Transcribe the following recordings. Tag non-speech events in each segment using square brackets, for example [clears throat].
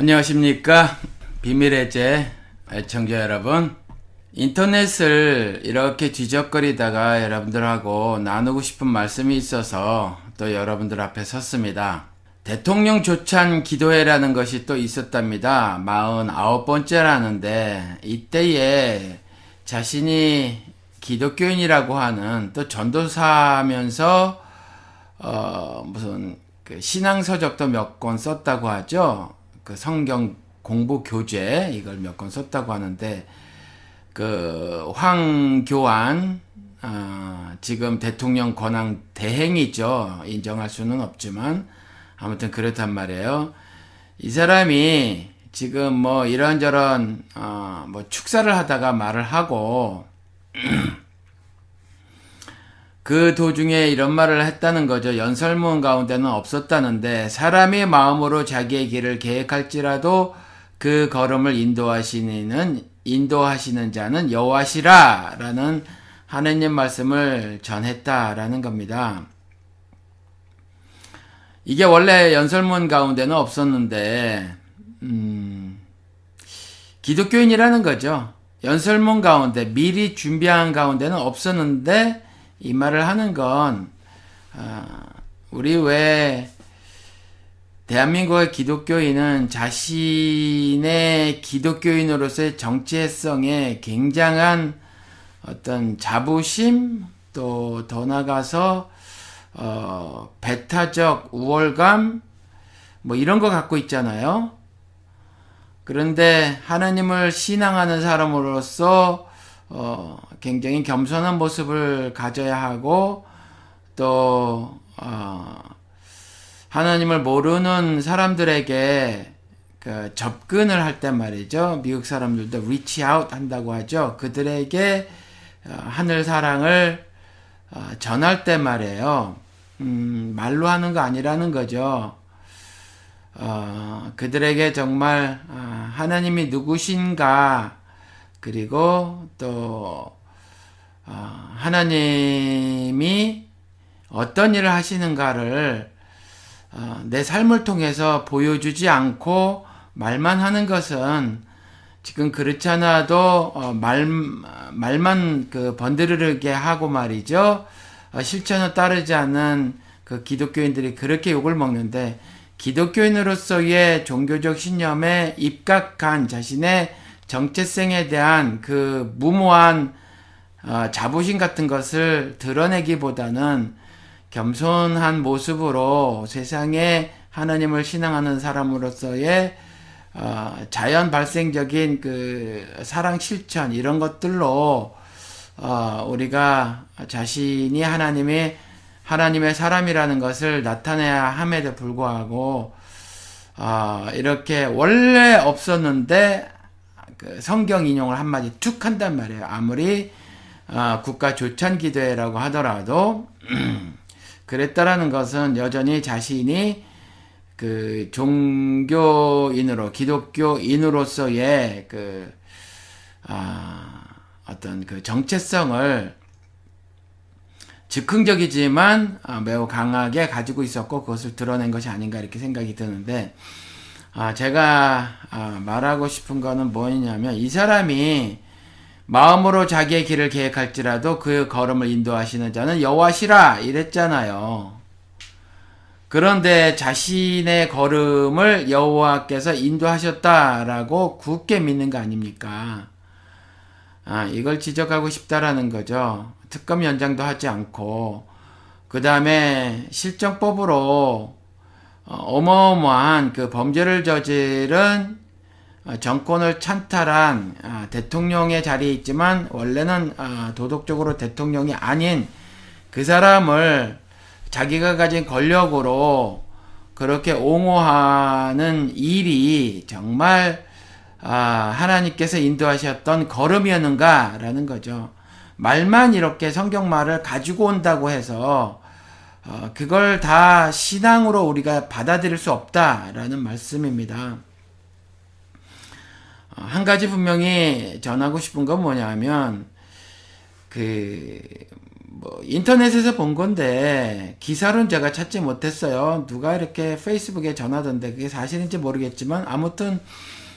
안녕하십니까. 비밀의 제 애청자 여러분. 인터넷을 이렇게 뒤적거리다가 여러분들하고 나누고 싶은 말씀이 있어서 또 여러분들 앞에 섰습니다. 대통령 조찬 기도회라는 것이 또 있었답니다. 49번째라는데 이때에 자신이 기독교인이라고 하는 또 전도사면서 어 무슨 그 신앙 서적도 몇 권 썼다고 하죠. 그 성경 공부 교재 이걸 몇 권 썼다고 하는데 그 황교안 어, 지금 대통령 권한 대행이죠. 인정할 수는 없지만 아무튼 그렇단 말이에요. 이 사람이 지금 뭐 이런저런 어, 뭐 축사를 하다가 말을 하고 [clears throat] 그 도중에 이런 말을 했다는 거죠. 연설문 가운데는 없었다는데 사람의 마음으로 자기의 길을 계획할지라도 그 걸음을 인도하시는 인도하시는 자는 여호와시라라는 하느님 말씀을 전했다라는 겁니다. 이게 원래 연설문 가운데는 없었는데 음, 기독교인이라는 거죠. 연설문 가운데 미리 준비한 가운데는 없었는데 이 말을 하는 건 어, 우리 왜 대한민국의 기독교인은 자신의 기독교인으로서의 정체성에 굉장한 어떤 자부심 또 더 나가서 어, 배타적 우월감 뭐 이런 거 갖고 있잖아요. 그런데 하나님을 신앙하는 사람으로서 어, 굉장히 겸손한 모습을 가져야 하고 또 어, 하나님을 모르는 사람들에게 그 접근을 할 때 말이죠. 미국 사람들도 reach out 한다고 하죠. 그들에게 어, 하늘 사랑을 어, 전할 때 말이에요. 음, 말로 하는 거 아니라는 거죠. 어, 그들에게 정말 어, 하나님이 누구신가 그리고 또 어, 하나님이 어떤 일을 하시는가를 어, 내 삶을 통해서 보여주지 않고 말만 하는 것은 지금 그렇잖아도 어, 말 말만 그 번드르르게 하고 말이죠. 어, 실천을 따르지 않는 그 기독교인들이 그렇게 욕을 먹는데 기독교인으로서의 종교적 신념에 입각한 자신의 정체성에 대한 그 무모한 어, 자부심 같은 것을 드러내기보다는 겸손한 모습으로 세상에 하나님을 신앙하는 사람으로서의 어, 자연 발생적인 그 사랑 실천 이런 것들로 어, 우리가 자신이 하나님의 하나님의 사람이라는 것을 나타내야 함에도 불구하고 어, 이렇게 원래 없었는데 그 성경 인용을 한마디 툭 한단 말이에요. 아무리 어, 국가 조찬 기도회라고 하더라도 [clears throat] 그랬다라는 것은 여전히 자신이 그 종교인으로 기독교인으로서의 그 아, 어떤 그 정체성을 즉흥적이지만 아, 매우 강하게 가지고 있었고 그것을 드러낸 것이 아닌가 이렇게 생각이 드는데 아, 제가 아, 말하고 싶은 거는 뭐냐면 이 사람이 마음으로 자기의 길을 계획할지라도 그 걸음을 인도하시는 자는 여호와시라 이랬잖아요. 그런데 자신의 걸음을 여호와께서 인도하셨다라고 굳게 믿는 거 아닙니까? 아, 이걸 지적하고 싶다라는 거죠. 특검 연장도 하지 않고 그 다음에 실정법으로 어, 어마어마한 그 범죄를 저지른 어, 정권을 찬탈한 아, 대통령의 자리에 있지만 원래는 아, 도덕적으로 대통령이 아닌 그 사람을 자기가 가진 권력으로 그렇게 옹호하는 일이 정말 아, 하나님께서 인도하셨던 걸음이었는가라는 거죠. 말만 이렇게 성경말을 가지고 온다고 해서 어, 그걸 다 신앙으로 우리가 받아들일 수 없다라는 말씀입니다. 어, 한 가지 분명히 전하고 싶은 건 뭐냐면 그 뭐 인터넷에서 본 건데 기사로는 제가 찾지 못했어요. 누가 이렇게 페이스북에 전하던데 그게 사실인지 모르겠지만 아무튼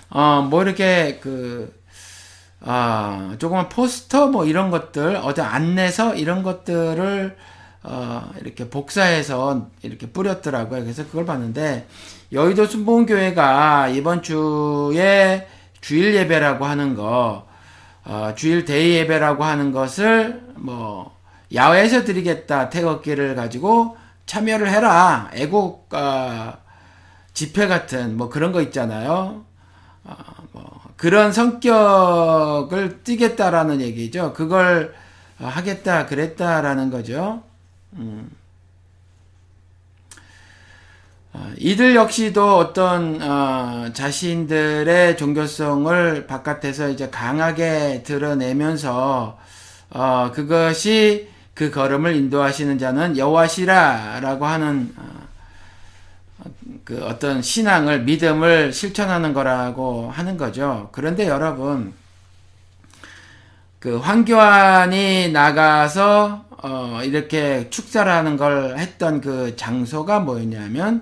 어 뭐 이렇게 그 아, 조그만 포스터 뭐 이런 것들, 어디 안내서 이런 것들을 어, 이렇게 복사해서 이렇게 뿌렸더라고요. 그래서 그걸 봤는데, 여의도 순복음교회가 이번 주에 주일 예배라고 하는 거, 어, 주일 대의 예배라고 하는 것을 뭐, 야외에서 드리겠다. 태극기를 가지고 참여를 해라. 애국, 어, 집회 같은 뭐 그런 거 있잖아요. 어, 뭐 그런 성격을 띠겠다라는 얘기죠. 그걸 하겠다, 그랬다라는 거죠. 음. 어, 이들 역시도 어떤 어, 자신들의 종교성을 바깥에서 이제 강하게 드러내면서 어, 그것이 그 걸음을 인도하시는 자는 여호와시라라고 하는 어, 그 어떤 신앙을 믿음을 실천하는 거라고 하는 거죠. 그런데 여러분 그 황교안이 나가서 어 이렇게 축사를 하는 걸 했던 그 장소가 뭐였냐면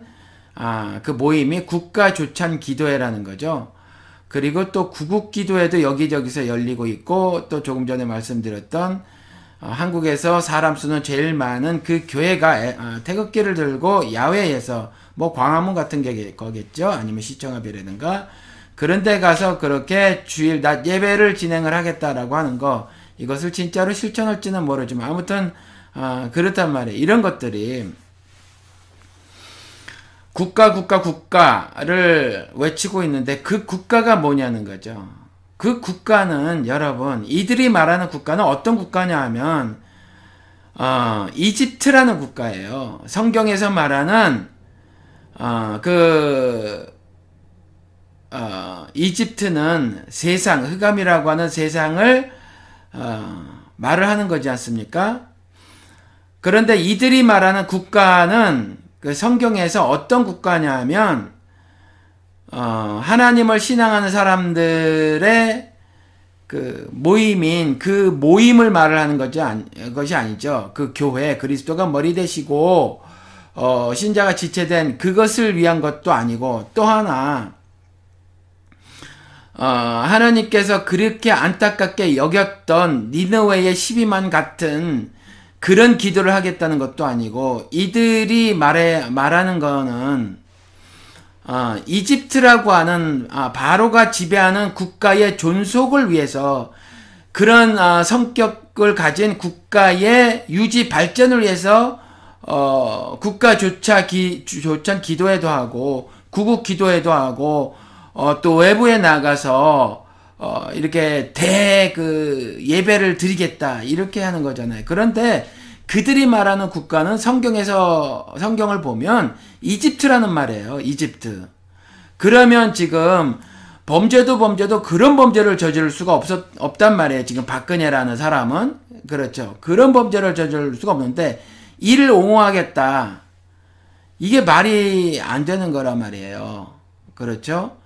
아 그 모임이 국가 조찬 기도회라는 거죠. 그리고 또 구국 기도회도 여기저기서 열리고 있고 또 조금 전에 말씀드렸던 어, 한국에서 사람 수는 제일 많은 그 교회가 에, 어, 태극기를 들고 야외에서 뭐 광화문 같은 게 거겠죠. 아니면 시청합이라든가 그런 데 가서 그렇게 주일 낮 예배를 진행을 하겠다라고 하는 거 이것을 진짜로 실천할지는 모르지만 아무튼 어, 그렇단 말이에요. 이런 것들이 국가 국가 국가를 외치고 있는데 그 국가가 뭐냐는 거죠. 그 국가는 여러분 이들이 말하는 국가는 어떤 국가냐 하면 어, 이집트라는 국가예요. 성경에서 말하는 어, 그, 어, 이집트는 세상, 흑암이라고 하는 세상을, 어, 말을 하는 거지 않습니까? 그런데 이들이 말하는 국가는 그 성경에서 어떤 국가냐면, 어, 하나님을 신앙하는 사람들의 그 모임인 그 모임을 말을 하는 것이, 아니, 것이 아니죠. 그 교회, 그리스도가 머리 되시고, 어, 신자가 지체된 그것을 위한 것도 아니고 또 하나 어, 하나님께서 그렇게 안타깝게 여겼던 니느웨의 12만 같은 그런 기도를 하겠다는 것도 아니고 이들이 말해 말하는 거는 어, 이집트라고 하는 아, 바로가 지배하는 국가의 존속을 위해서 그런 아, 성격을 가진 국가의 유지 발전을 위해서 어, 국가 조차 기, 조찬 기도회도 하고, 구국 기도회도 하고, 어, 또 외부에 나가서, 어, 이렇게 대, 그, 예배를 드리겠다. 이렇게 하는 거잖아요. 그런데 그들이 말하는 국가는 성경에서, 성경을 보면 이집트라는 말이에요. 이집트. 그러면 지금 범죄도 범죄도 그런 범죄를 저지를 수가 없었, 없단 말이에요. 지금 박근혜라는 사람은. 그렇죠. 그런 범죄를 저지를 수가 없는데, 이를 옹호하겠다. 이게 말이 안 되는 거란 말이에요. 그렇죠?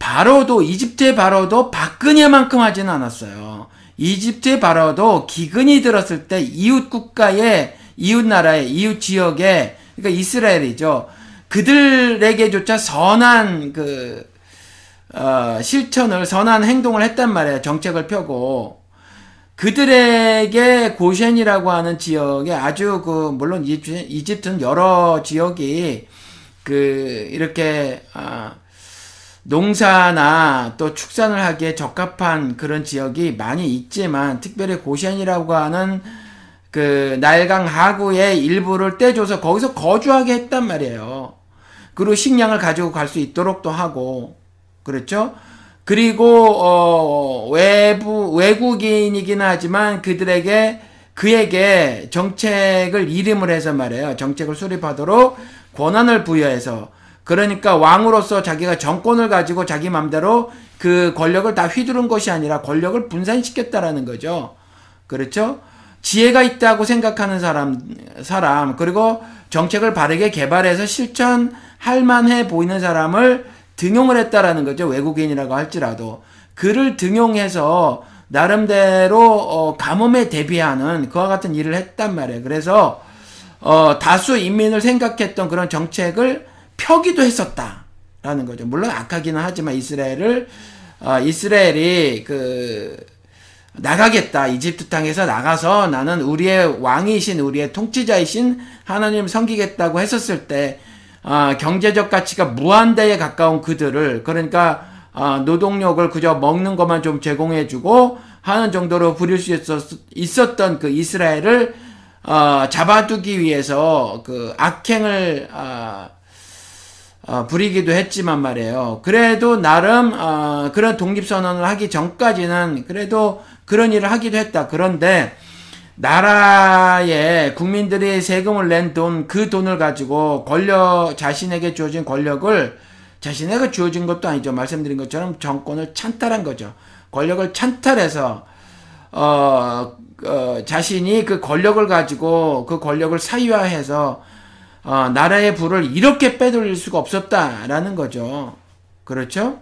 바로도, 이집트의 바로도 박근혜만큼 하지는 않았어요. 이집트의 바로도 기근이 들었을 때 이웃 국가의, 이웃 나라의, 이웃 지역에, 그러니까 이스라엘이죠. 그들에게조차 선한 그, 어, 실천을, 선한 행동을 했단 말이에요. 정책을 펴고. 그들에게 고셴이라고 하는 지역에 아주 그 물론 이집트는 여러 지역이 그 이렇게 아 농사나 또 축산을 하기에 적합한 그런 지역이 많이 있지만 특별히 고셴이라고 하는 그 날강 하구의 일부를 떼줘서 거기서 거주하게 했단 말이에요. 그리고 식량을 가지고 갈 수 있도록 또 하고 그렇죠? 그리고 어, 외부 외국인이긴 하지만 그들에게 그에게 정책을 이름을 해서 말해요. 정책을 수립하도록 권한을 부여해서 그러니까 왕으로서 자기가 정권을 가지고 자기 맘대로 그 권력을 다 휘두른 것이 아니라 권력을 분산시켰다라는 거죠. 그렇죠? 지혜가 있다고 생각하는 사람, 사람, 그리고 정책을 바르게 개발해서 실천할 만해 보이는 사람을 등용을 했다라는 거죠. 외국인이라고 할지라도. 그를 등용해서 나름대로 어, 가뭄에 대비하는 그와 같은 일을 했단 말이에요. 그래서 어, 다수 인민을 생각했던 그런 정책을 펴기도 했었다라는 거죠. 물론 악하기는 하지만 이스라엘을 어, 이스라엘이 그 나가겠다 이집트 땅에서 나가서 나는 우리의 왕이신 우리의 통치자이신 하나님 섬기겠다고 했었을 때 어, 경제적 가치가 무한대에 가까운 그들을 그러니까 어, 노동력을 그저 먹는 것만 좀 제공해주고 하는 정도로 부릴 수 있었, 있었던 그 이스라엘을 어, 잡아두기 위해서 그 악행을 어, 어, 부리기도 했지만 말이에요. 그래도 나름 어, 그런 독립선언을 하기 전까지는 그래도 그런 일을 하기도 했다. 그런데 나라의 국민들이 세금을 낸 돈, 그 돈을 가지고 권력, 자신에게 주어진 권력을 자신에게 주어진 것도 아니죠. 말씀드린 것처럼 정권을 찬탈한 거죠. 권력을 찬탈해서, 어, 어, 자신이 그 권력을 가지고 그 권력을 사유화해서, 어, 나라의 부를 이렇게 빼돌릴 수가 없었다라는 거죠. 그렇죠?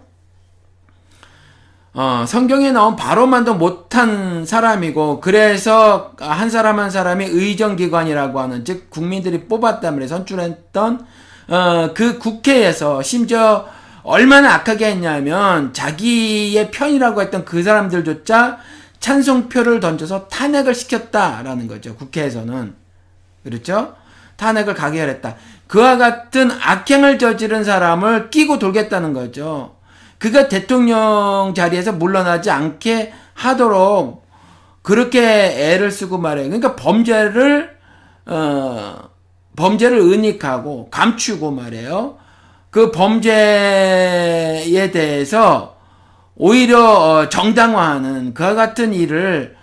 어, 성경에 나온 바로만도 못한 사람이고 그래서 한 사람 한 사람이 의정기관이라고 하는 즉 국민들이 뽑았다면 선출했던 어, 그 국회에서 심지어 얼마나 악하게 했냐면 자기의 편이라고 했던 그 사람들조차 찬송표를 던져서 탄핵을 시켰다라는 거죠. 국회에서는. 그렇죠? 탄핵을 가결했다. 그와 같은 악행을 저지른 사람을 끼고 돌겠다는 거죠. 그가 대통령 자리에서 물러나지 않게 하도록 그렇게 애를 쓰고 말해요. 그러니까 범죄를 어 범죄를 은닉하고 감추고 말해요. 그 범죄에 대해서 오히려 어, 정당화하는 그와 같은 일을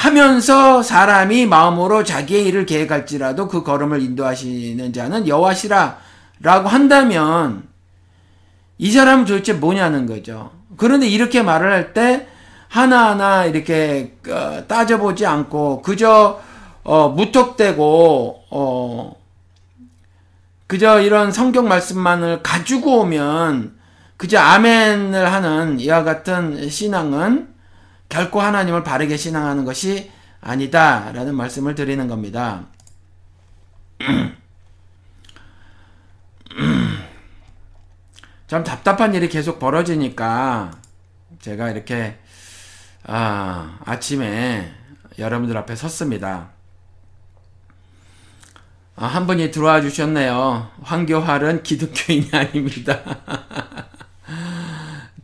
하면서 사람이 마음으로 자기의 일을 계획할지라도 그 걸음을 인도하시는 자는 여호와시라라고 한다면 이 사람은 도대체 뭐냐는 거죠. 그런데 이렇게 말을 할 때 하나하나 이렇게 어, 따져보지 않고 그저 어, 무턱대고 어, 그저 이런 성경 말씀만을 가지고 오면 그저 아멘을 하는 이와 같은 신앙은 결코 하나님을 바르게 신앙하는 것이 아니다라는 말씀을 드리는 겁니다. 참 답답한 일이 계속 벌어지니까 제가 이렇게 아, 아침에 여러분들 앞에 섰습니다. 아, 한 분이 들어와 주셨네요. 황교할은 기독교인이 아닙니다. [laughs]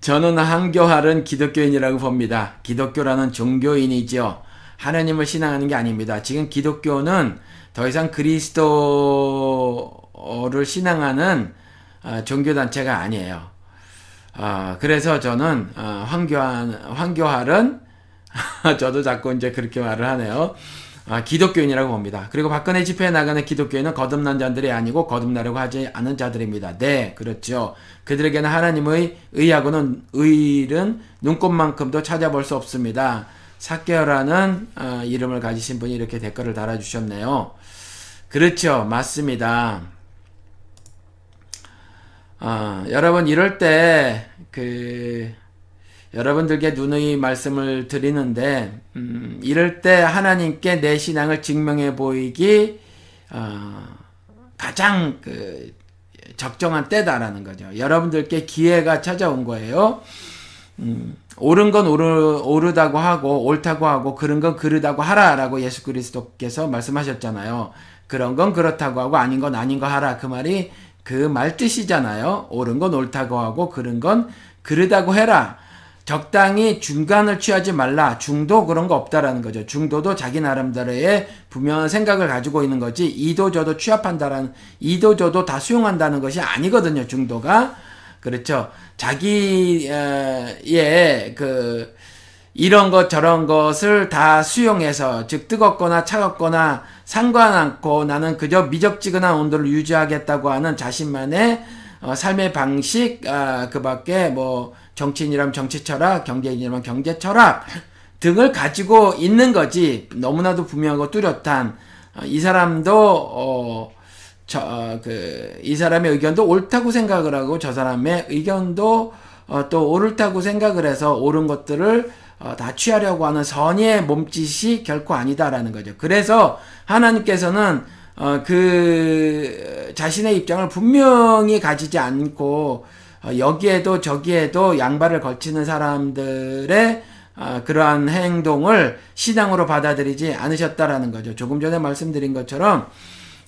저는 황교할은 기독교인이라고 봅니다. 기독교라는 종교인이죠. 하나님을 신앙하는 게 아닙니다. 지금 기독교는 더 이상 그리스도를 신앙하는 아, 종교단체가 아니에요. 아, 그래서 저는 아, 황교안, 황교할은 [laughs] 저도 자꾸 이제 그렇게 말을 하네요. 아, 기독교인이라고 봅니다. 그리고 박근혜 집회에 나가는 기독교인은 거듭난 자들이 아니고 거듭나려고 하지 않은 자들입니다. 네, 그렇죠. 그들에게는 하나님의 의하고는 의일은 눈꽃만큼도 찾아볼 수 없습니다. 사케어라는 어, 이름을 가지신 분이 이렇게 댓글을 달아주셨네요. 그렇죠. 맞습니다. 아, 여러분 이럴 때 그 여러분들께 누누이 말씀을 드리는데 음, 이럴 때 하나님께 내 신앙을 증명해 보이기 어, 가장 그 적정한 때다라는 거죠. 여러분들께 기회가 찾아온 거예요. 음, 옳은 건 오르, 오르다고 하고 옳다고 하고 그런 건 그르다고 하라라고 예수 그리스도께서 말씀하셨잖아요. 그런 건 그렇다고 하고 아닌 건 아닌 거 하라 그 말이 그 말 뜻이잖아요. 옳은 건 옳다고 하고 그른 건 그르다고 해라. 적당히 중간을 취하지 말라. 중도 그런 거 없다라는 거죠. 중도도 자기 나름대로의 분명한 생각을 가지고 있는 거지. 이도 저도 취합한다라는 이도 저도 다 수용한다는 것이 아니거든요. 중도가 그렇죠. 자기의 그 이런 것 저런 것을 다 수용해서 즉 뜨겁거나 차갑거나 상관않고 나는 그저 미적지근한 온도를 유지하겠다고 하는 자신만의 어, 삶의 방식 아, 그밖에 뭐 정치인이라면 정치 철학 경제인이라면 경제 철학 등을 가지고 있는 거지 너무나도 분명하고 뚜렷한 어, 이 사람도 어, 저, 어, 그, 이 사람의 의견도 옳다고 생각을 하고 저 사람의 의견도 어, 또 옳다고 생각을 해서 옳은 것들을 어, 다 취하려고 하는 선의의 몸짓이 결코 아니다라는 거죠. 그래서 하나님께서는 어, 그 자신의 입장을 분명히 가지지 않고 어, 여기에도 저기에도 양발을 걸치는 사람들의 어, 그러한 행동을 신앙으로 받아들이지 않으셨다라는 거죠. 조금 전에 말씀드린 것처럼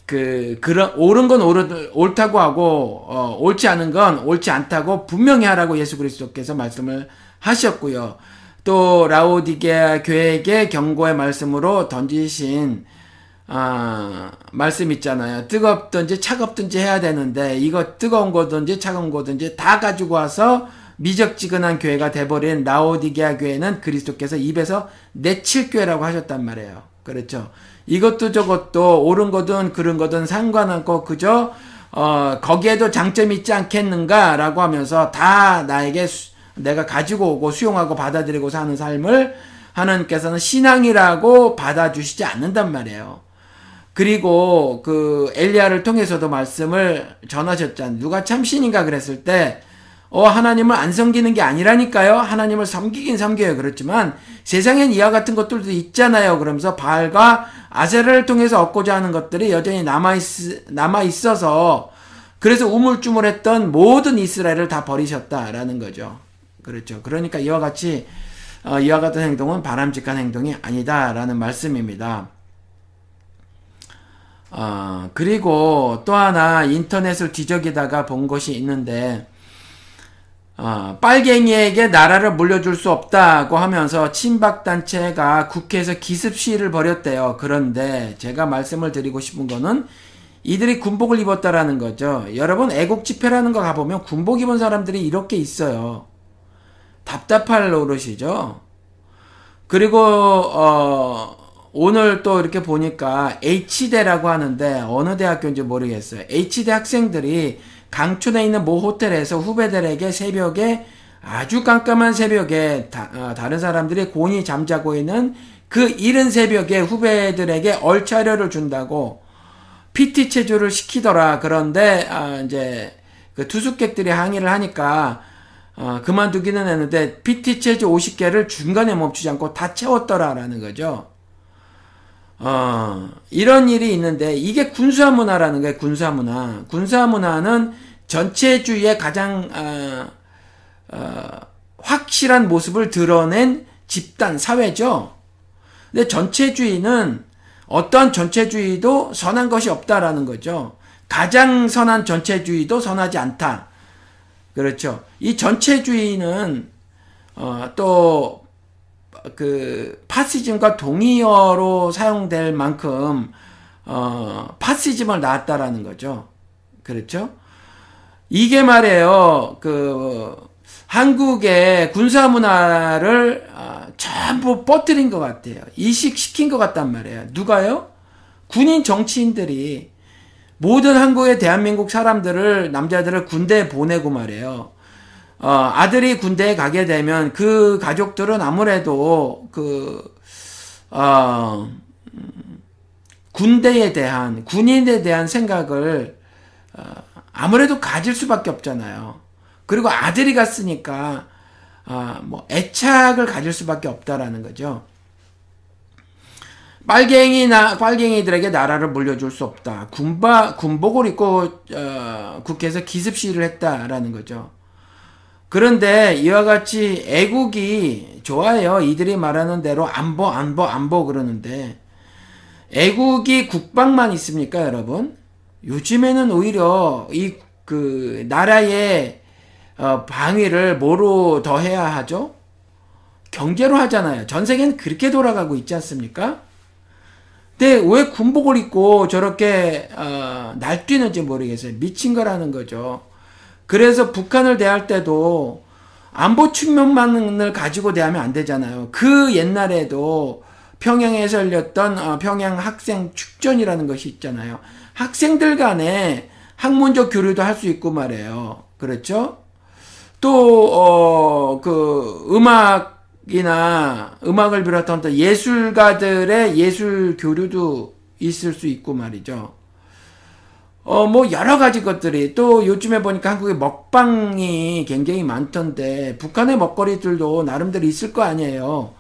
그 그런 옳은 건 옳, 옳다고 하고 어, 옳지 않은 건 옳지 않다고 분명히 하라고 예수 그리스도께서 말씀을 하셨고요. 또 라오디게 교회에게 경고의 말씀으로 던지신 아, 말씀 있잖아요. 뜨겁든지 차갑든지 해야 되는데 이거 뜨거운 거든지 차가운 거든지 다 가지고 와서 미적지근한 교회가 돼버린 라오디게아 교회는 그리스도께서 입에서 내칠 교회라고 하셨단 말이에요. 그렇죠. 이것도 저것도 옳은 거든 그른 거든 상관없고 그저 어 거기에도 장점이 있지 않겠는가라고 하면서 다 나에게 수, 내가 가지고 오고 수용하고 받아들이고 사는 삶을 하나님께서는 신앙이라고 받아주시지 않는단 말이에요. 그리고 그 엘리야를 통해서도 말씀을 전하셨잖아요. 누가 참신인가 그랬을 때 어, 하나님을 안 섬기는 게 아니라니까요. 하나님을 섬기긴 섬겨요. 그렇지만 세상엔 이와 같은 것들도 있잖아요. 그러면서 바알과 아세라를 통해서 얻고자 하는 것들이 여전히 남아있, 남아있어서 그래서 우물쭈물했던 모든 이스라엘을 다 버리셨다라는 거죠. 그렇죠. 그러니까 이와 같이 어, 이와 같은 행동은 바람직한 행동이 아니다라는 말씀입니다. 어, 그리고 또 하나 인터넷을 뒤적이다가 본 것이 있는데 어, 빨갱이에게 나라를 물려줄 수 없다고 하면서 친박단체가 국회에서 기습 시위를 벌였대요. 그런데 제가 말씀을 드리고 싶은 거는 이들이 군복을 입었다라는 거죠. 여러분 애국 집회라는 거 가보면 군복 입은 사람들이 이렇게 있어요. 답답할 노릇이죠. 그리고 어, 오늘 또 이렇게 보니까 H대라고 하는데 어느 대학교인지 모르겠어요. H대 학생들이 강촌에 있는 모 호텔에서 후배들에게 새벽에 아주 깜깜한 새벽에 다, 어, 른 사람들이 곤히 잠자고 있는 그 이른 새벽에 후배들에게 얼차려를 준다고 PT 체조를 시키더라. 그런데 아, 이제 그 투숙객들이 항의를 하니까 어, 그만두기는 했는데 PT 체조 50개를 중간에 멈추지 않고 다 채웠더라라는 거죠. 어, 이런 일이 있는데 이게 군사 문화라는 거예요. 군사 문화. 군사 문화는 전체주의의 가장 어, 어, 확실한 모습을 드러낸 집단 사회죠. 근데 전체주의는 어떤 전체주의도 선한 것이 없다라는 거죠. 가장 선한 전체주의도 선하지 않다. 그렇죠. 이 전체주의는 어, 또 그 파시즘과 동의어로 사용될 만큼 어, 파시즘을 낳았다라는 거죠. 그렇죠? 이게 말이에요. 그 한국의 군사 문화를 어, 전부 뻗뜨린 것 같아요. 이식시킨 것 같단 말이에요. 누가요? 군인 정치인들이 모든 한국의 대한민국 사람들을 남자들을 군대에 보내고 말이에요. 어, 아들이 군대에 가게 되면 그 가족들은 아무래도 그, 어, 군대에 대한, 군인에 대한 생각을, 어, 아무래도 가질 수밖에 없잖아요. 그리고 아들이 갔으니까, 어, 뭐, 애착을 가질 수밖에 없다라는 거죠. 빨갱이나, 빨갱이들에게 나라를 물려줄 수 없다. 군바, 군복을 입고, 어, 국회에서 기습 시위를 했다라는 거죠. 그런데 이와 같이 애국이 좋아요. 이들이 말하는 대로 안보, 안보, 안보 그러는데 애국이 국방만 있습니까, 여러분? 요즘에는 오히려 이 그 나라의 어, 방위를 뭐로 더 해야 하죠? 경제로 하잖아요. 전 세계는 그렇게 돌아가고 있지 않습니까? 근데 왜 군복을 입고 저렇게 어, 날뛰는지 모르겠어요. 미친 거라는 거죠. 그래서 북한을 대할 때도 안보 측면만을 가지고 대하면 안 되잖아요. 그 옛날에도 평양에서 열렸던 어, 평양 학생 축전이라는 것이 있잖아요. 학생들 간에 학문적 교류도 할 수 있고 말이에요. 그렇죠? 또, 어, 그, 음악이나, 음악을 비롯한 또 예술가들의 예술 교류도 있을 수 있고 말이죠. 어, 뭐, 여러 가지 것들이, 또 요즘에 보니까 한국에 먹방이 굉장히 많던데, 북한의 먹거리들도 나름대로 있을 거 아니에요.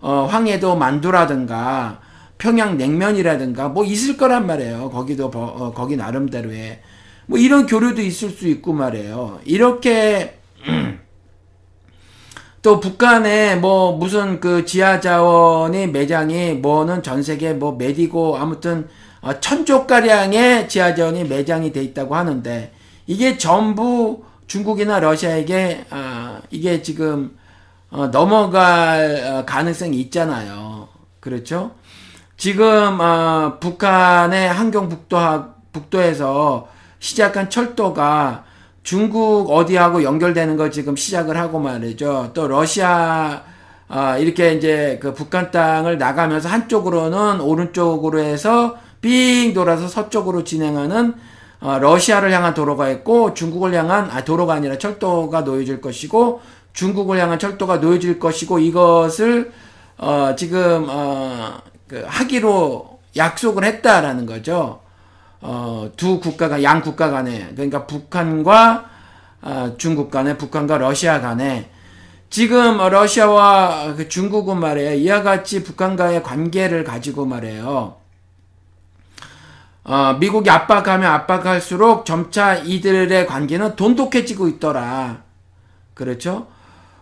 어, 황해도 만두라든가, 평양 냉면이라든가, 뭐 있을 거란 말이에요. 거기도, 어, 거기 나름대로의. 뭐 이런 교류도 있을 수 있고 말이에요. 이렇게, [clears throat] 또 북한에 뭐 무슨 그 지하 자원이 매장이 뭐는 전 세계 뭐 메디고 아무튼 어, 천조 가량의 지하 자원이 매장이 돼 있다고 하는데 이게 전부 중국이나 러시아에게 어, 이게 지금 어, 넘어갈 어, 가능성이 있잖아요. 그렇죠? 지금 어, 북한의 한경 북도 북도에서 시작한 철도가 중국 어디하고 연결되는 거 지금 시작을 하고 말이죠. 또 러시아 아, 이렇게 이제 그 북한 땅을 나가면서 한쪽으로는 오른쪽으로 해서 삥 돌아서 서쪽으로 진행하는 어, 러시아를 향한 도로가 있고 중국을 향한 아 도로가 아니라 철도가 놓여질 것이고 중국을 향한 철도가 놓여질 것이고 이것을 어, 지금 어, 그 하기로 약속을 했다라는 거죠. 어, 두 국가가 양 국가 간에. 그러니까 북한과 어, 중국 간에 북한과 러시아 간에. 지금 러시아와 그 중국은 말이에요. 이와 같이 북한과의 관계를 가지고 말이에요 어, 미국이 압박하면 압박할수록 점차 이들의 관계는 돈독해지고 있더라 그렇죠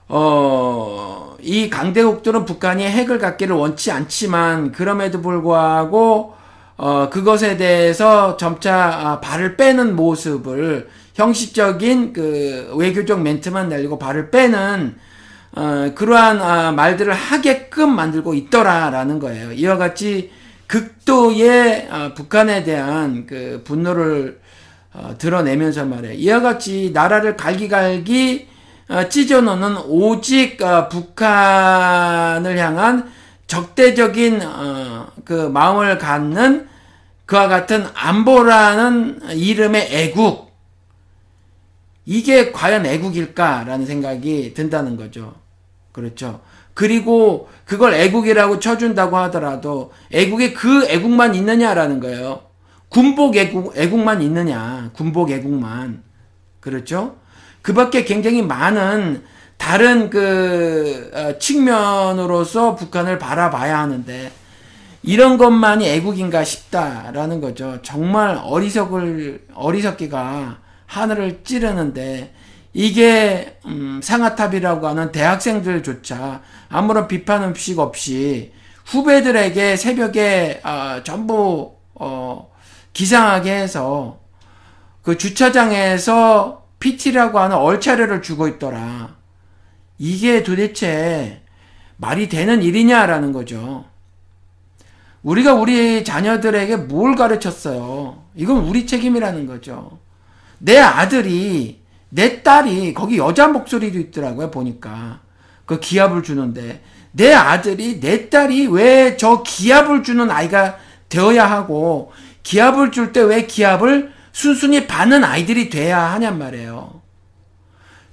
어, 이 강대국들은 북한이 핵을 갖기를 원치 않지만 그럼에도 불구하고 어, 그것에 대해서 점차 아, 발을 빼는 모습을 형식적인 그 외교적 멘트만 날리고 발을 빼는 어, 그러한 아, 말들을 하게끔 만들고 있더라라는 거예요. 이와 같이 극도의 아, 북한에 대한 그 분노를 어, 드러내면서 말이에요. 이와 같이 나라를 갈기갈기 어, 찢어놓는 오직 어, 북한을 향한 적대적인 어, 그 마음을 갖는 그와 같은 안보라는 이름의 애국. 이게 과연 애국일까라는 생각이 든다는 거죠. 그렇죠. 그리고 그걸 애국이라고 쳐준다고 하더라도 애국에 그 애국만 있느냐라는 거예요. 군복 애국, 애국만 있느냐. 군복 애국만. 그렇죠? 그 밖에 굉장히 많은 다른 그 어, 측면으로서 북한을 바라봐야 하는데 이런 것만이 애국인가 싶다라는 거죠. 정말 어리석을 어리석기가 하늘을 찌르는데 이게 음, 상아탑이라고 하는 대학생들조차 아무런 비판 음식 없이 후배들에게 새벽에 어, 전부 어, 기상하게 해서 그 주차장에서 PT라고 하는 얼차려를 주고 있더라. 이게 도대체 말이 되는 일이냐라는 거죠. 우리가 우리 자녀들에게 뭘 가르쳤어요? 이건 우리 책임이라는 거죠. 내 아들이, 내 딸이, 거기 여자 목소리도 있더라고요, 보니까. 그 기합을 주는데, 내 아들이, 내 딸이 왜 저 기합을 주는 아이가 되어야 하고, 기합을 줄 때 왜 기합을 순순히 받는 아이들이 돼야 하냔 말이에요.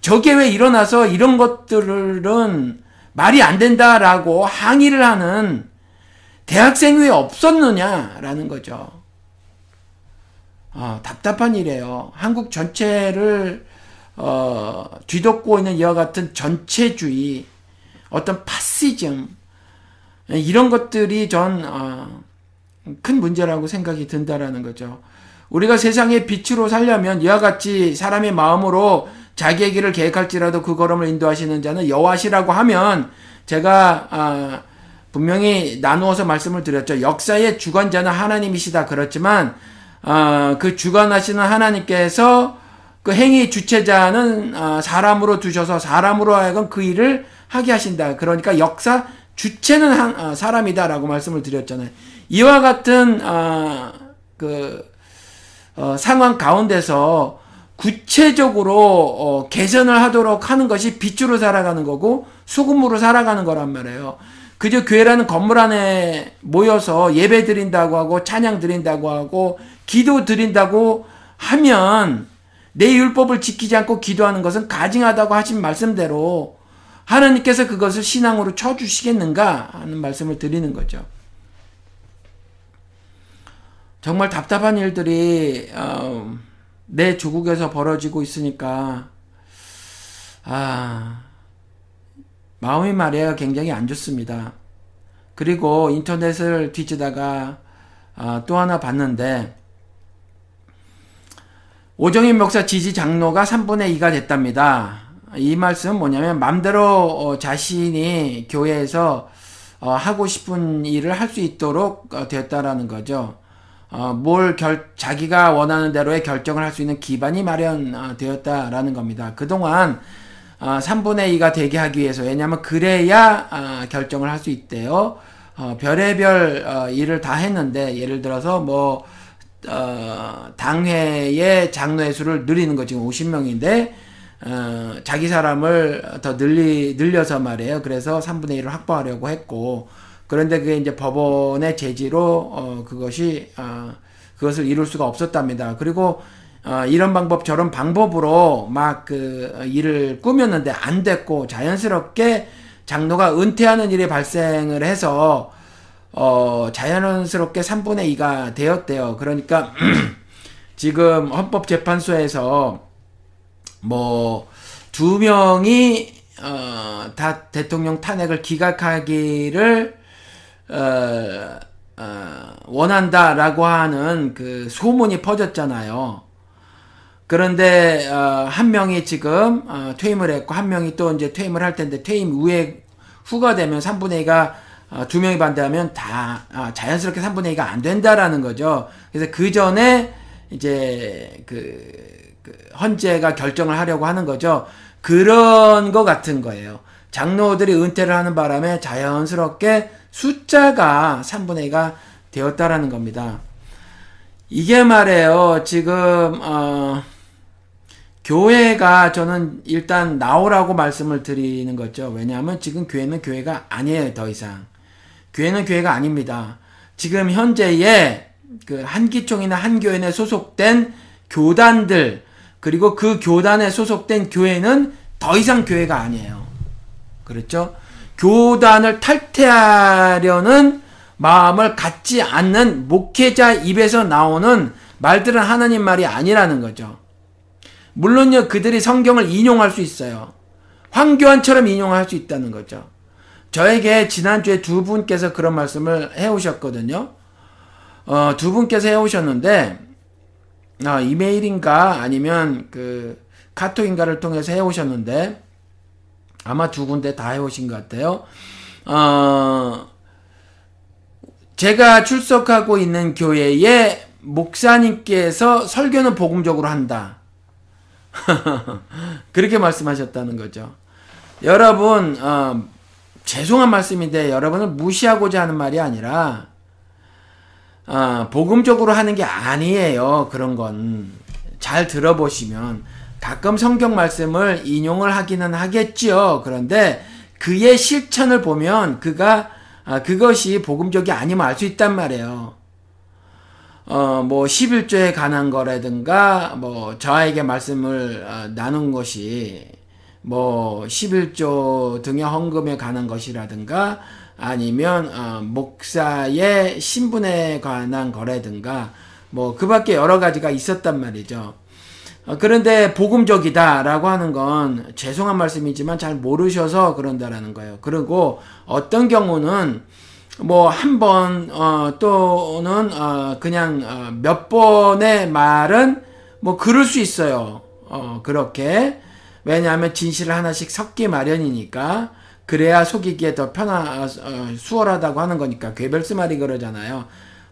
저게 왜 일어나서 이런 것들은 말이 안 된다라고 항의를 하는 대학생 왜 없었느냐라는 거죠. 어, 답답한 일이에요. 한국 전체를 어, 뒤덮고 있는 이와 같은 전체주의, 어떤 파시즘 이런 것들이 전큰 어, 문제라고 생각이 든다라는 거죠. 우리가 세상의 빛으로 살려면 이와 같이 사람의 마음으로 자기의 길을 계획할지라도 그 걸음을 인도하시는 자는 여호와시라고 하면 제가 아, 분명히 나누어서 말씀을 드렸죠. 역사의 주관자는 하나님이시다. 그렇지만 어, 그 주관하시는 하나님께서 그 행위 주체자는 어, 사람으로 두셔서 사람으로 하여금 그 일을 하게 하신다. 그러니까 역사 주체는 한, 어, 사람이다라고 말씀을 드렸잖아요. 이와 같은 어, 그 어, 상황 가운데서 구체적으로 어, 개선을 하도록 하는 것이 빛으로 살아가는 거고 소금으로 살아가는 거란 말이에요. 그저 교회라는 건물 안에 모여서 예배 드린다고 하고 찬양 드린다고 하고 기도 드린다고 하면 내 율법을 지키지 않고 기도하는 것은 가증하다고 하신 말씀대로 하나님께서 그것을 신앙으로 쳐주시겠는가 하는 말씀을 드리는 거죠. 정말 답답한 일들이 어, 내 조국에서 벌어지고 있으니까 아 마음이 말이에요 굉장히 안 좋습니다. 그리고 인터넷을 뒤지다가 아, 또 하나 봤는데 오정인 목사 지지 장로가 3분의 2가 됐답니다. 이 말씀은 뭐냐면 맘대로 어, 자신이 교회에서 어, 하고 싶은 일을 할 수 있도록 어, 되었다라는 거죠. 어, 뭘 결, 자기가 원하는 대로의 결정을 할 수 있는 기반이 마련되었다라는 겁니다. 그동안 어, 3분의 2가 되게 하기 위해서 왜냐하면 그래야 어, 결정을 할 수 있대요. 어, 별의별 어, 일을 다 했는데 예를 들어서 뭐 어, 당회의 장로의 수를 늘리는 거 지금 50명인데 어, 자기 사람을 더 늘리, 늘려서 말이에요. 그래서 3분의 1을 확보하려고 했고, 그런데 그게 이제 법원의 제지로, 어, 그것이, 어, 그것을 이룰 수가 없었답니다. 그리고, 어, 이런 방법, 저런 방법으로 막 그 일을 꾸몄는데 안 됐고, 자연스럽게 장로가 은퇴하는 일이 발생을 해서, 어, 자연스럽게 3분의 2가 되었대요. 그러니까, [clears throat] 지금 헌법재판소에서 뭐 두 명이 어, 다 대통령 탄핵을 기각하기를 어, 어, 원한다라고 하는 그 소문이 퍼졌잖아요. 그런데 어, 한 명이 지금 어, 퇴임을 했고 한 명이 또 이제 퇴임을 할 텐데 퇴임 후에 후가 되면 3분의 2가 어, 두 명이 반대하면 다 아, 자연스럽게 3분의 2가 안 된다라는 거죠. 그래서 그 전에 이제 그 그 헌재가 결정을 하려고 하는 거죠. 그런 거 같은 거예요. 장로들이 은퇴를 하는 바람에 자연스럽게 숫자가 3분의 2가 되었다라는 겁니다. 이게 말이에요. 지금 어, 교회가 저는 일단 나오라고 말씀을 드리는 거죠. 왜냐하면 지금 교회는 교회가 아니에요. 더 이상 교회는 교회가 아닙니다. 지금 현재의 그 한기총이나 한교회에 소속된 교단들 그리고 그 교단에 소속된 교회는 더 이상 교회가 아니에요. 그렇죠? 교단을 탈퇴하려는 마음을 갖지 않는 목회자 입에서 나오는 말들은 하나님 말이 아니라는 거죠. 물론요, 그들이 성경을 인용할 수 있어요. 황교안처럼 인용할 수 있다는 거죠. 저에게 지난주에 두 분께서 그런 말씀을 해오셨거든요. 어, 두 분께서 해오셨는데, 아, 이메일인가 아니면 그 카톡인가를 통해서 해오셨는데 아마 두 군데 다 해오신 것 같아요. 어, 제가 출석하고 있는 교회에 목사님께서 설교는 복음적으로 한다. [laughs] 그렇게 말씀하셨다는 거죠. 여러분, 어, 죄송한 말씀인데 여러분을 무시하고자 하는 말이 아니라 어, 복음적으로 하는 게 아니에요. 그런 건. 잘 들어보시면 가끔 성경 말씀을 인용을 하기는 하겠지요. 그런데 그의 실천을 보면 그가 아, 그것이 복음적이 아니면 알 수 있단 말이에요. 어, 뭐 11조에 관한 거라든가 뭐 저에게 말씀을 어, 나눈 것이 뭐 11조 등의 헌금에 관한 것이라든가 아니면 어, 목사의 신분에 관한 거라든가 뭐 그밖에 여러 가지가 있었단 말이죠. 어, 그런데 복음적이다라고 하는 건 죄송한 말씀이지만 잘 모르셔서 그런다라는 거예요. 그리고 어떤 경우는 뭐 한 번 어, 또는 어, 그냥 어, 몇 번의 말은 뭐 그럴 수 있어요. 어, 그렇게 왜냐하면 진실을 하나씩 섞기 마련이니까 그래야 속이기에 더 편하, 어, 수월하다고 하는 거니까 괴벨스 말이 그러잖아요.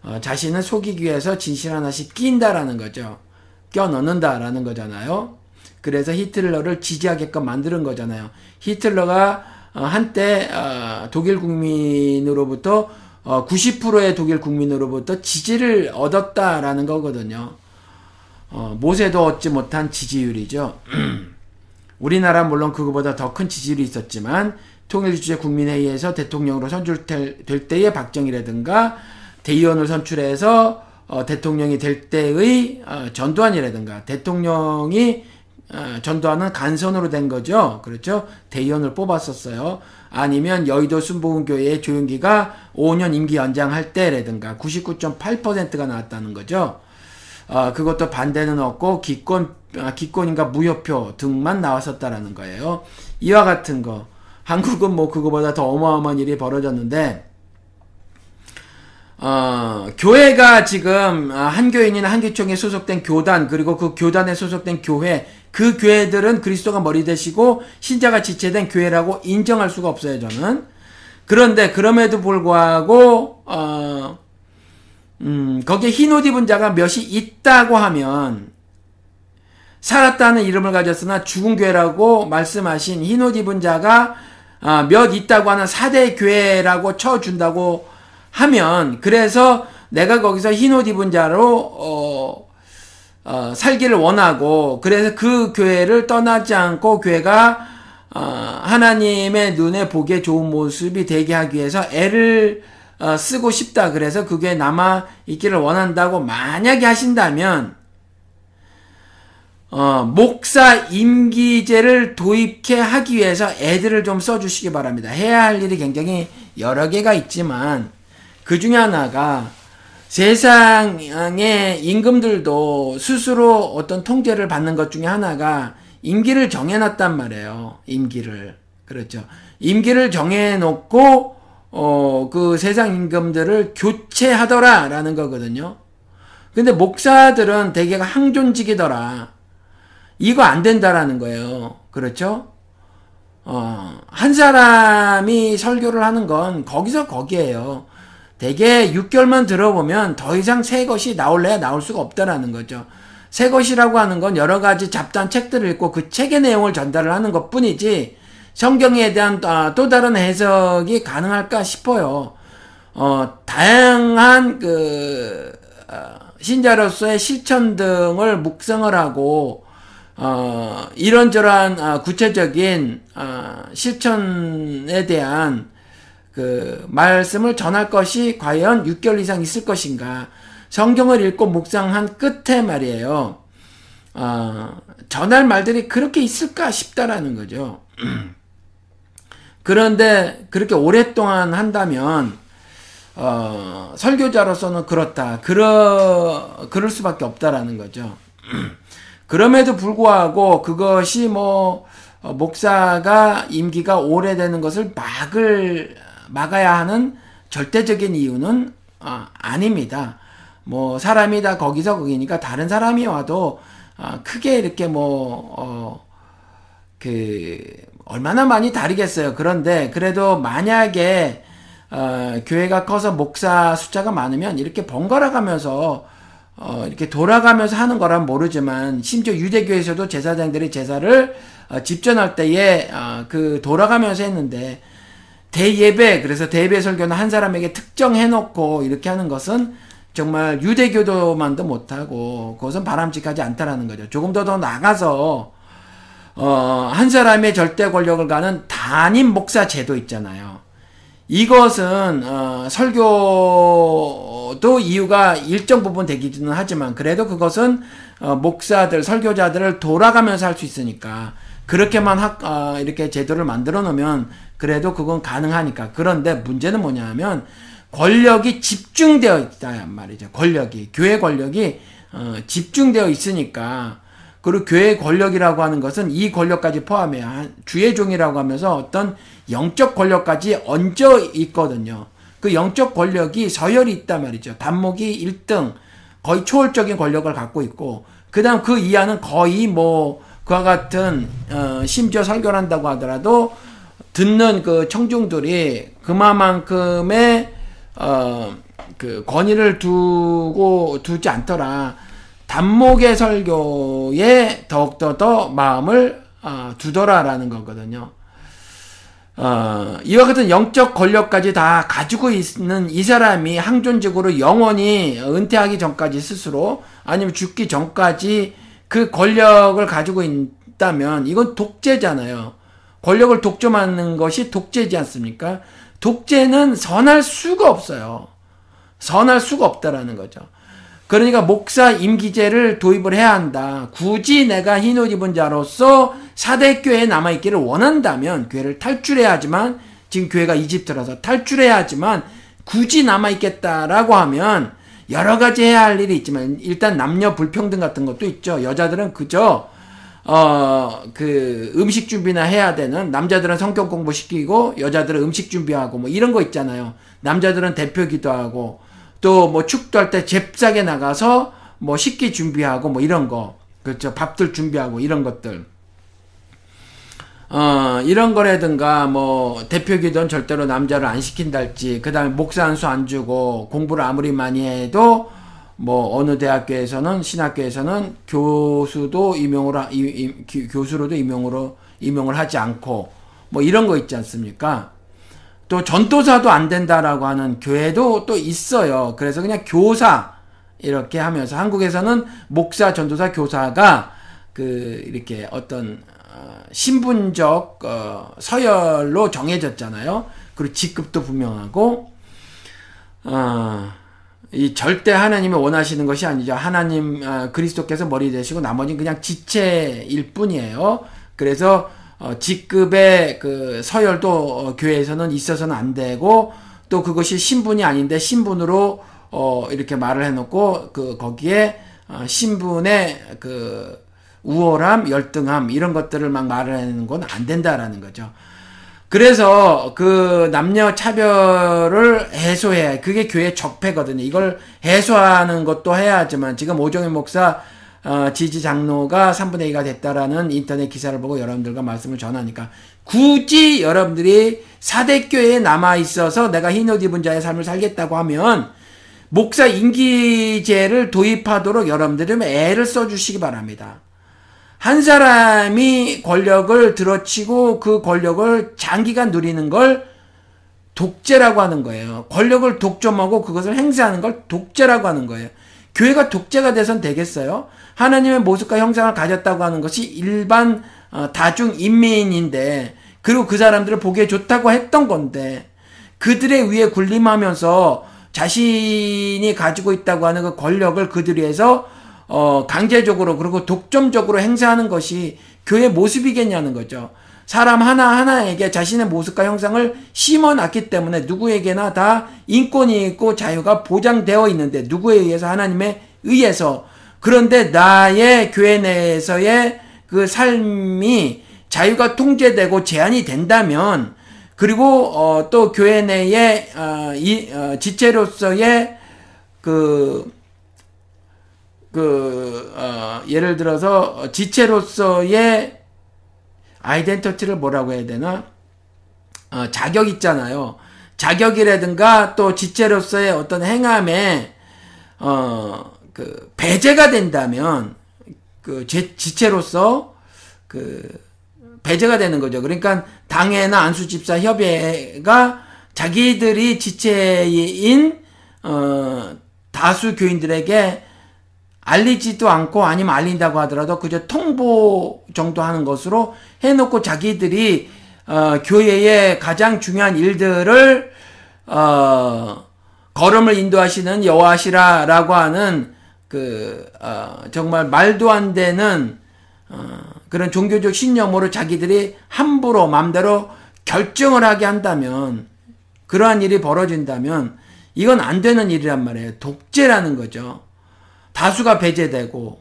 어, 자신을 속이기 위해서 진실 하나씩 끼인다라는 거죠. 껴 넣는다라는 거잖아요. 그래서 히틀러를 지지하게끔 만드는 거잖아요. 히틀러가 어, 한때 어, 독일 국민으로부터 어, 90%의 독일 국민으로부터 지지를 얻었다라는 거거든요. 어, 모세도 얻지 못한 지지율이죠. [clears throat] 우리나라 물론 그거보다 더 큰 지지율이 있었지만 통일주제 국민회의에서 대통령으로 선출될 때의 박정희라든가 대의원을 선출해서 어, 대통령이 될 때의 어, 전두환이라든가 대통령이 어, 전도하는 간선으로 된 거죠. 그렇죠? 대의원을 뽑았었어요. 아니면 여의도 순복음교회의 조용기가 5년 임기 연장할 때라든가 99.8%가 나왔다는 거죠. 어, 그것도 반대는 없고 기권 아, 기권인가 무효표 등만 나왔었다라는 거예요. 이와 같은 거 한국은 뭐 그거보다 더 어마어마한 일이 벌어졌는데 어, 교회가 지금 아, 한교인이나 한교총에 소속된 교단 그리고 그 교단에 소속된 교회 그 교회들은 그리스도가 머리 되시고 신자가 지체된 교회라고 인정할 수가 없어요 저는 그런데 그럼에도 불구하고 어, 음, 거기에 흰옷 입은 자가 몇이 있다고 하면 살았다는 이름을 가졌으나 죽은 교회라고 말씀하신 흰옷 입은 자가 아, 몇 있다고 하는 사대 교회라고 쳐준다고 하면 그래서 내가 거기서 흰옷 입은 자로 어, 어, 살기를 원하고 그래서 그 교회를 떠나지 않고 교회가 어, 하나님의 눈에 보기에 좋은 모습이 되게 하기 위해서 애를 어, 쓰고 싶다 그래서 그게 남아 있기를 원한다고 만약에 하신다면 어, 목사 임기제를 도입해 하기 위해서 애들을 좀 써주시기 바랍니다. 해야 할 일이 굉장히 여러 개가 있지만 그 중에 하나가 세상의 임금들도 스스로 어떤 통제를 받는 것 중에 하나가 임기를 정해놨단 말이에요. 임기를. 그렇죠. 임기를 정해놓고, 어, 그 세상 임금들을 교체하더라 라는 거거든요. 근데 목사들은 대개가 항존직이더라. 이거 안 된다라는 거예요. 그렇죠? 어, 한 사람이 설교를 하는 건 거기서 거기에요. 대개 6개월만 들어보면 더 이상 새 것이 나올래야 나올 수가 없다라는 거죠. 새 것이라고 하는 건 여러 가지 잡다한 책들을 읽고 그 책의 내용을 전달을 하는 것 뿐이지 성경에 대한 아, 또 다른 해석이 가능할까 싶어요. 어, 다양한 그 어, 신자로서의 실천 등을 묵상을 하고 어, 이런저런 어, 구체적인 어, 실천에 대한 그 말씀을 전할 것이 과연 6개월 이상 있을 것인가? 성경을 읽고 묵상한 끝에 말이에요. 어, 전할 말들이 그렇게 있을까 싶다라는 거죠. [clears throat] 그런데 그렇게 오랫동안 한다면 어, 설교자로서는 그렇다. 그러 그럴 수밖에 없다라는 거죠. [clears throat] 그럼에도 불구하고 그것이 뭐 어, 목사가 임기가 오래되는 것을 막을 막아야 하는 절대적인 이유는 어, 아닙니다. 뭐 사람이 다 거기서 거기니까 다른 사람이 와도 어, 크게 이렇게 뭐그 얼마나 많이 다르겠어요. 그런데 그래도 만약에 어, 교회가 커서 목사 숫자가 많으면 이렇게 번갈아 가면서 어, 이렇게 돌아가면서 하는 거란 모르지만 심지어 유대교에서도 제사장들이 제사를 어, 집전할 때에 어, 그 돌아가면서 했는데 대예배 그래서 대예배 설교는 한 사람에게 특정해 놓고 이렇게 하는 것은 정말 유대교도만도 못하고 그것은 바람직하지 않다라는 거죠. 조금 더 더 나가서 어, 한 사람의 절대 권력을 가는 단임 목사 제도 있잖아요. 이것은 어, 설교도 이유가 일정 부분 되기는 하지만 그래도 그것은 어, 목사들 설교자들을 돌아가면서 할 수 있으니까 그렇게만 하, 어, 이렇게 제도를 만들어 놓으면 그래도 그건 가능하니까. 그런데 문제는 뭐냐면 권력이 집중되어 있다 말이죠. 권력이 교회 권력이 어, 집중되어 있으니까 그리고 교회 권력이라고 하는 것은 이 권력까지 포함해야 주의 종이라고 하면서 어떤 영적 권력까지 얹어 있거든요. 그 영적 권력이 서열이 있단 말이죠. 단목이 1등 거의 초월적인 권력을 갖고 있고 그 다음 그 이하는 거의 뭐 그와 같은 어, 심지어 설교를 한다고 하더라도 듣는 그 청중들이 그만큼의 어, 그 권위를 두고 두지 않더라. 단목의 설교에 더욱더 더 마음을 어, 두더라라는 거거든요. 어, 이와 같은 영적 권력까지 다 가지고 있는 이 사람이 항존적으로 영원히 은퇴하기 전까지 스스로 아니면 죽기 전까지 그 권력을 가지고 있다면 이건 독재잖아요. 권력을 독점하는 것이 독재지 않습니까? 독재는 선할 수가 없어요. 선할 수가 없다라는 거죠. 그러니까 목사 임기제를 도입을 해야 한다. 굳이 내가 흰 옷 입은 자로서 사대교회에 남아있기를 원한다면 교회를 탈출해야 하지만 지금 교회가 이집트라서 탈출해야 하지만 굳이 남아있겠다라고 하면 여러 가지 해야 할 일이 있지만 일단 남녀 불평등 같은 것도 있죠. 여자들은 그저 어, 그, 음식 준비나 해야 되는, 남자들은 성격 공부 시키고, 여자들은 음식 준비하고, 뭐, 이런 거 있잖아요. 남자들은 대표 기도 하고, 또 뭐, 축도할 때 잽싸게 나가서, 뭐, 식기 준비하고, 뭐, 이런 거. 그렇죠. 밥들 준비하고, 이런 것들. 어, 이런 거라든가, 뭐, 대표 기도는 절대로 남자를 안 시킨달지, 그 다음에 목사 한 수 안 주고, 공부를 아무리 많이 해도, 뭐 어느 대학교에서는 신학교에서는 교수도 임용을 하, 이, 이, 교수로도 임용으로 임용을 하지 않고 뭐 이런 거 있지 않습니까? 또 전도사도 안 된다라고 하는 교회도 또 있어요. 그래서 그냥 교사 이렇게 하면서 한국에서는 목사, 전도사, 교사가 그 이렇게 어떤 어, 신분적 어, 서열로 정해졌잖아요. 그리고 직급도 분명하고 어, 이 절대 하나님이 원하시는 것이 아니죠. 하나님 아, 그리스도께서 머리 되시고 나머지는 그냥 지체일 뿐이에요. 그래서 어, 직급의 그 서열도 어, 교회에서는 있어서는 안 되고 또 그것이 신분이 아닌데 신분으로 어, 이렇게 말을 해놓고 그 거기에 어, 신분의 그 우월함, 열등함 이런 것들을 막 말을 하는 건 안 된다라는 거죠. 그래서 그 남녀 차별을 해소해야 그게 교회 적폐거든요. 이걸 해소하는 것도 해야지만 지금 오정희 목사 어, 지지 장로가 3분의 2가 됐다라는 인터넷 기사를 보고 여러분들과 말씀을 전하니까 굳이 여러분들이 사대교회에 남아 있어서 내가 흰옷 입은 자의 삶을 살겠다고 하면 목사 임기제를 도입하도록 여러분들이 애를 써주시기 바랍니다. 한 사람이 권력을 들어치고 그 권력을 장기간 누리는 걸 독재라고 하는 거예요. 권력을 독점하고 그것을 행사하는 걸 독재라고 하는 거예요. 교회가 독재가 돼선 되겠어요? 하나님의 모습과 형상을 가졌다고 하는 것이 일반 어, 다중 인민인데 그리고 그 사람들을 보기에 좋다고 했던 건데 그들의 위에 군림하면서 자신이 가지고 있다고 하는 그 권력을 그들 위해서 어, 강제적으로 그리고 독점적으로 행사하는 것이 교회 모습이겠냐는 거죠. 사람 하나하나에게 자신의 모습과 형상을 심어 놨기 때문에 누구에게나 다 인권이 있고 자유가 보장되어 있는데 누구에 의해서 하나님에 의해서 그런데 나의 교회 내에서의 그 삶이 자유가 통제되고 제한이 된다면 그리고 어, 또 교회 내에 어, 이 어, 지체로서의 그그 어, 예를 들어서 지체로서의 아이덴티티를 뭐라고 해야 되나 어, 자격 있잖아요. 자격이라든가 또 지체로서의 어떤 행함에 어, 그 배제가 된다면 그 제, 지체로서 그 배제가 되는 거죠. 그러니까 당회나 안수집사 협의회가 자기들이 지체인 어, 다수 교인들에게 알리지도 않고 아니면 알린다고 하더라도 그저 통보 정도 하는 것으로 해놓고 자기들이 어, 교회의 가장 중요한 일들을 어, 걸음을 인도하시는 여호와시라라고 하는 그 어, 정말 말도 안 되는 어, 그런 종교적 신념으로 자기들이 함부로 마음대로 결정을 하게 한다면 그러한 일이 벌어진다면 이건 안 되는 일이란 말이에요. 독재라는 거죠. 다수가 배제되고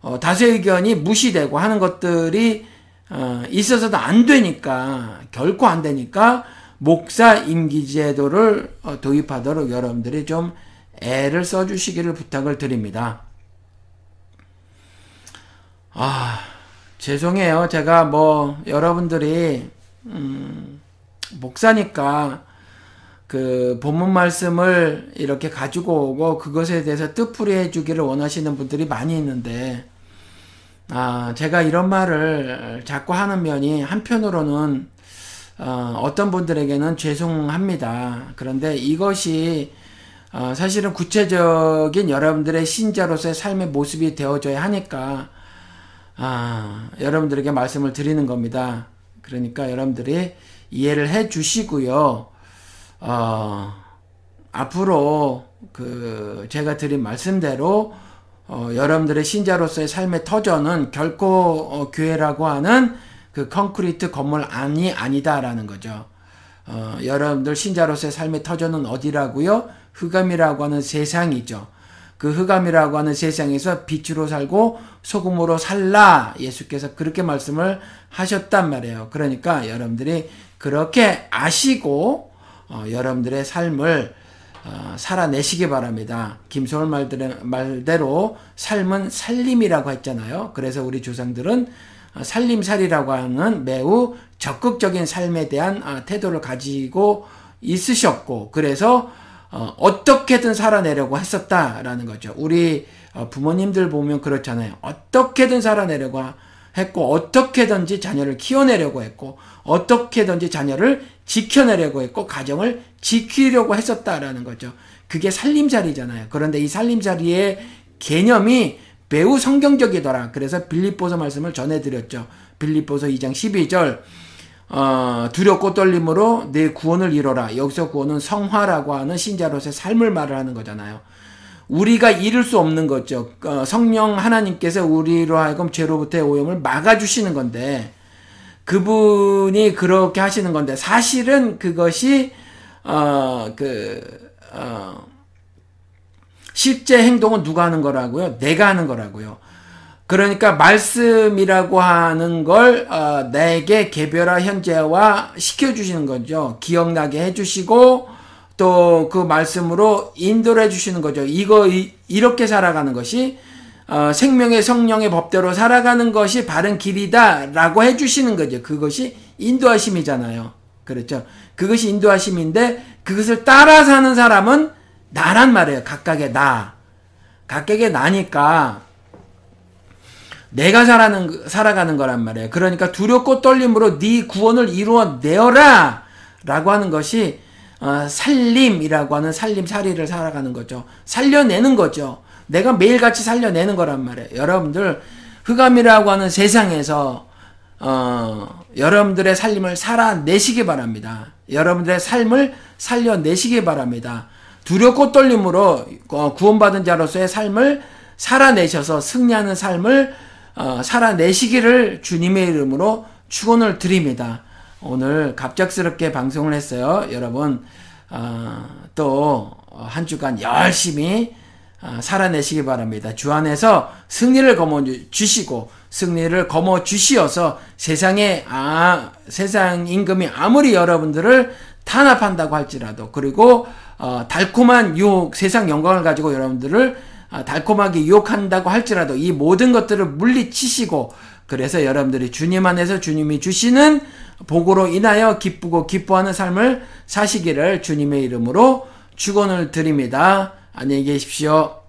어, 다수의 의견이 무시되고 하는 것들이 어, 있어서도 안 되니까 결코 안 되니까 목사 임기 제도를 어, 도입하도록 여러분들이 좀 애를 써주시기를 부탁을 드립니다. 아 죄송해요. 제가 뭐 여러분들이 음, 목사니까 그 본문 말씀을 이렇게 가지고 오고 그것에 대해서 뜻풀이 해주기를 원하시는 분들이 많이 있는데 아 제가 이런 말을 자꾸 하는 면이 한편으로는 어, 어떤 분들에게는 죄송합니다. 그런데 이것이 어, 사실은 구체적인 여러분들의 신자로서의 삶의 모습이 되어져야 하니까 아, 여러분들에게 말씀을 드리는 겁니다. 그러니까 여러분들이 이해를 해 주시고요. 어, 앞으로 그 제가 드린 말씀대로 어, 여러분들의 신자로서의 삶의 터전은 결코 어, 교회라고 하는 그 콘크리트 건물 안이 아니다라는 거죠. 어, 여러분들 신자로서의 삶의 터전은 어디라고요? 흑암이라고 하는 세상이죠. 그 흑암이라고 하는 세상에서 빛으로 살고 소금으로 살라 예수께서 그렇게 말씀을 하셨단 말이에요. 그러니까 여러분들이 그렇게 아시고 어, 여러분들의 삶을 어, 살아내시기 바랍니다. 김소월 말대로, 말대로 삶은 살림이라고 했잖아요. 그래서 우리 조상들은 어, 살림살이라고 하는 매우 적극적인 삶에 대한 아, 태도를 가지고 있으셨고 그래서 어, 어떻게든 살아내려고 했었다라는 거죠. 우리 어, 부모님들 보면 그렇잖아요. 어떻게든 살아내려고 했고 어떻게든지 자녀를 키워내려고 했고 어떻게든지 자녀를 지켜내려고 했고 가정을 지키려고 했었다라는 거죠. 그게 살림살이잖아요. 그런데 이 살림살이의 개념이 매우 성경적이더라. 그래서 빌립보서 말씀을 전해드렸죠. 빌립보서 2장 12절 어, 두렵고 떨림으로 내 구원을 이뤄라. 여기서 구원은 성화라고 하는 신자로서의 삶을 말을 하는 거잖아요. 우리가 이룰 수 없는 거죠. 어, 성령 하나님께서 우리로 하여금 죄로부터의 오염을 막아주시는 건데, 그분이 그렇게 하시는 건데, 사실은 그것이, 어, 그, 어, 실제 행동은 누가 하는 거라고요? 내가 하는 거라고요. 그러니까 말씀이라고 하는 걸 어, 내게 개별화 현재화 시켜주시는 거죠. 기억나게 해주시고 또 그 말씀으로 인도를 해주시는 거죠. 이거 이, 렇게 살아가는 것이 어, 생명의 성령의 법대로 살아가는 것이 바른 길이다라고 해주시는 거죠. 그것이 인도하심이잖아요. 그렇죠. 그것이 인도하심인데 그것을 따라 사는 사람은 나란 말이에요. 각각의 나. 각각의 나니까 내가 살아는, 살아가는 거란 말이에요. 그러니까 두렵고 떨림으로 네 구원을 이루어 내어라! 라고 하는 것이, 어, 살림이라고 하는 살림살이를 살아가는 거죠. 살려내는 거죠. 내가 매일같이 살려내는 거란 말이에요. 여러분들, 흑암이라고 하는 세상에서, 어, 여러분들의 살림을 살아내시기 바랍니다. 여러분들의 삶을 살려내시기 바랍니다. 두렵고 떨림으로 어, 구원받은 자로서의 삶을 살아내셔서 승리하는 삶을 어, 살아내시기를 주님의 이름으로 축원을 드립니다. 오늘 갑작스럽게 방송을 했어요. 여러분 어, 또한 주간 열심히 어, 살아내시기 바랍니다. 주 안에서 승리를 거머 주시고 승리를 거머 주시어서 세상에 아 세상 임금이 아무리 여러분들을 탄압한다고 할지라도 그리고 어, 달콤한 유혹 세상 영광을 가지고 여러분들을 아, 달콤하게 유혹한다고 할지라도 이 모든 것들을 물리치시고 그래서 여러분들이 주님 안에서 주님이 주시는 복으로 인하여 기쁘고 기뻐하는 삶을 사시기를 주님의 이름으로 축원을 드립니다. 안녕히 계십시오.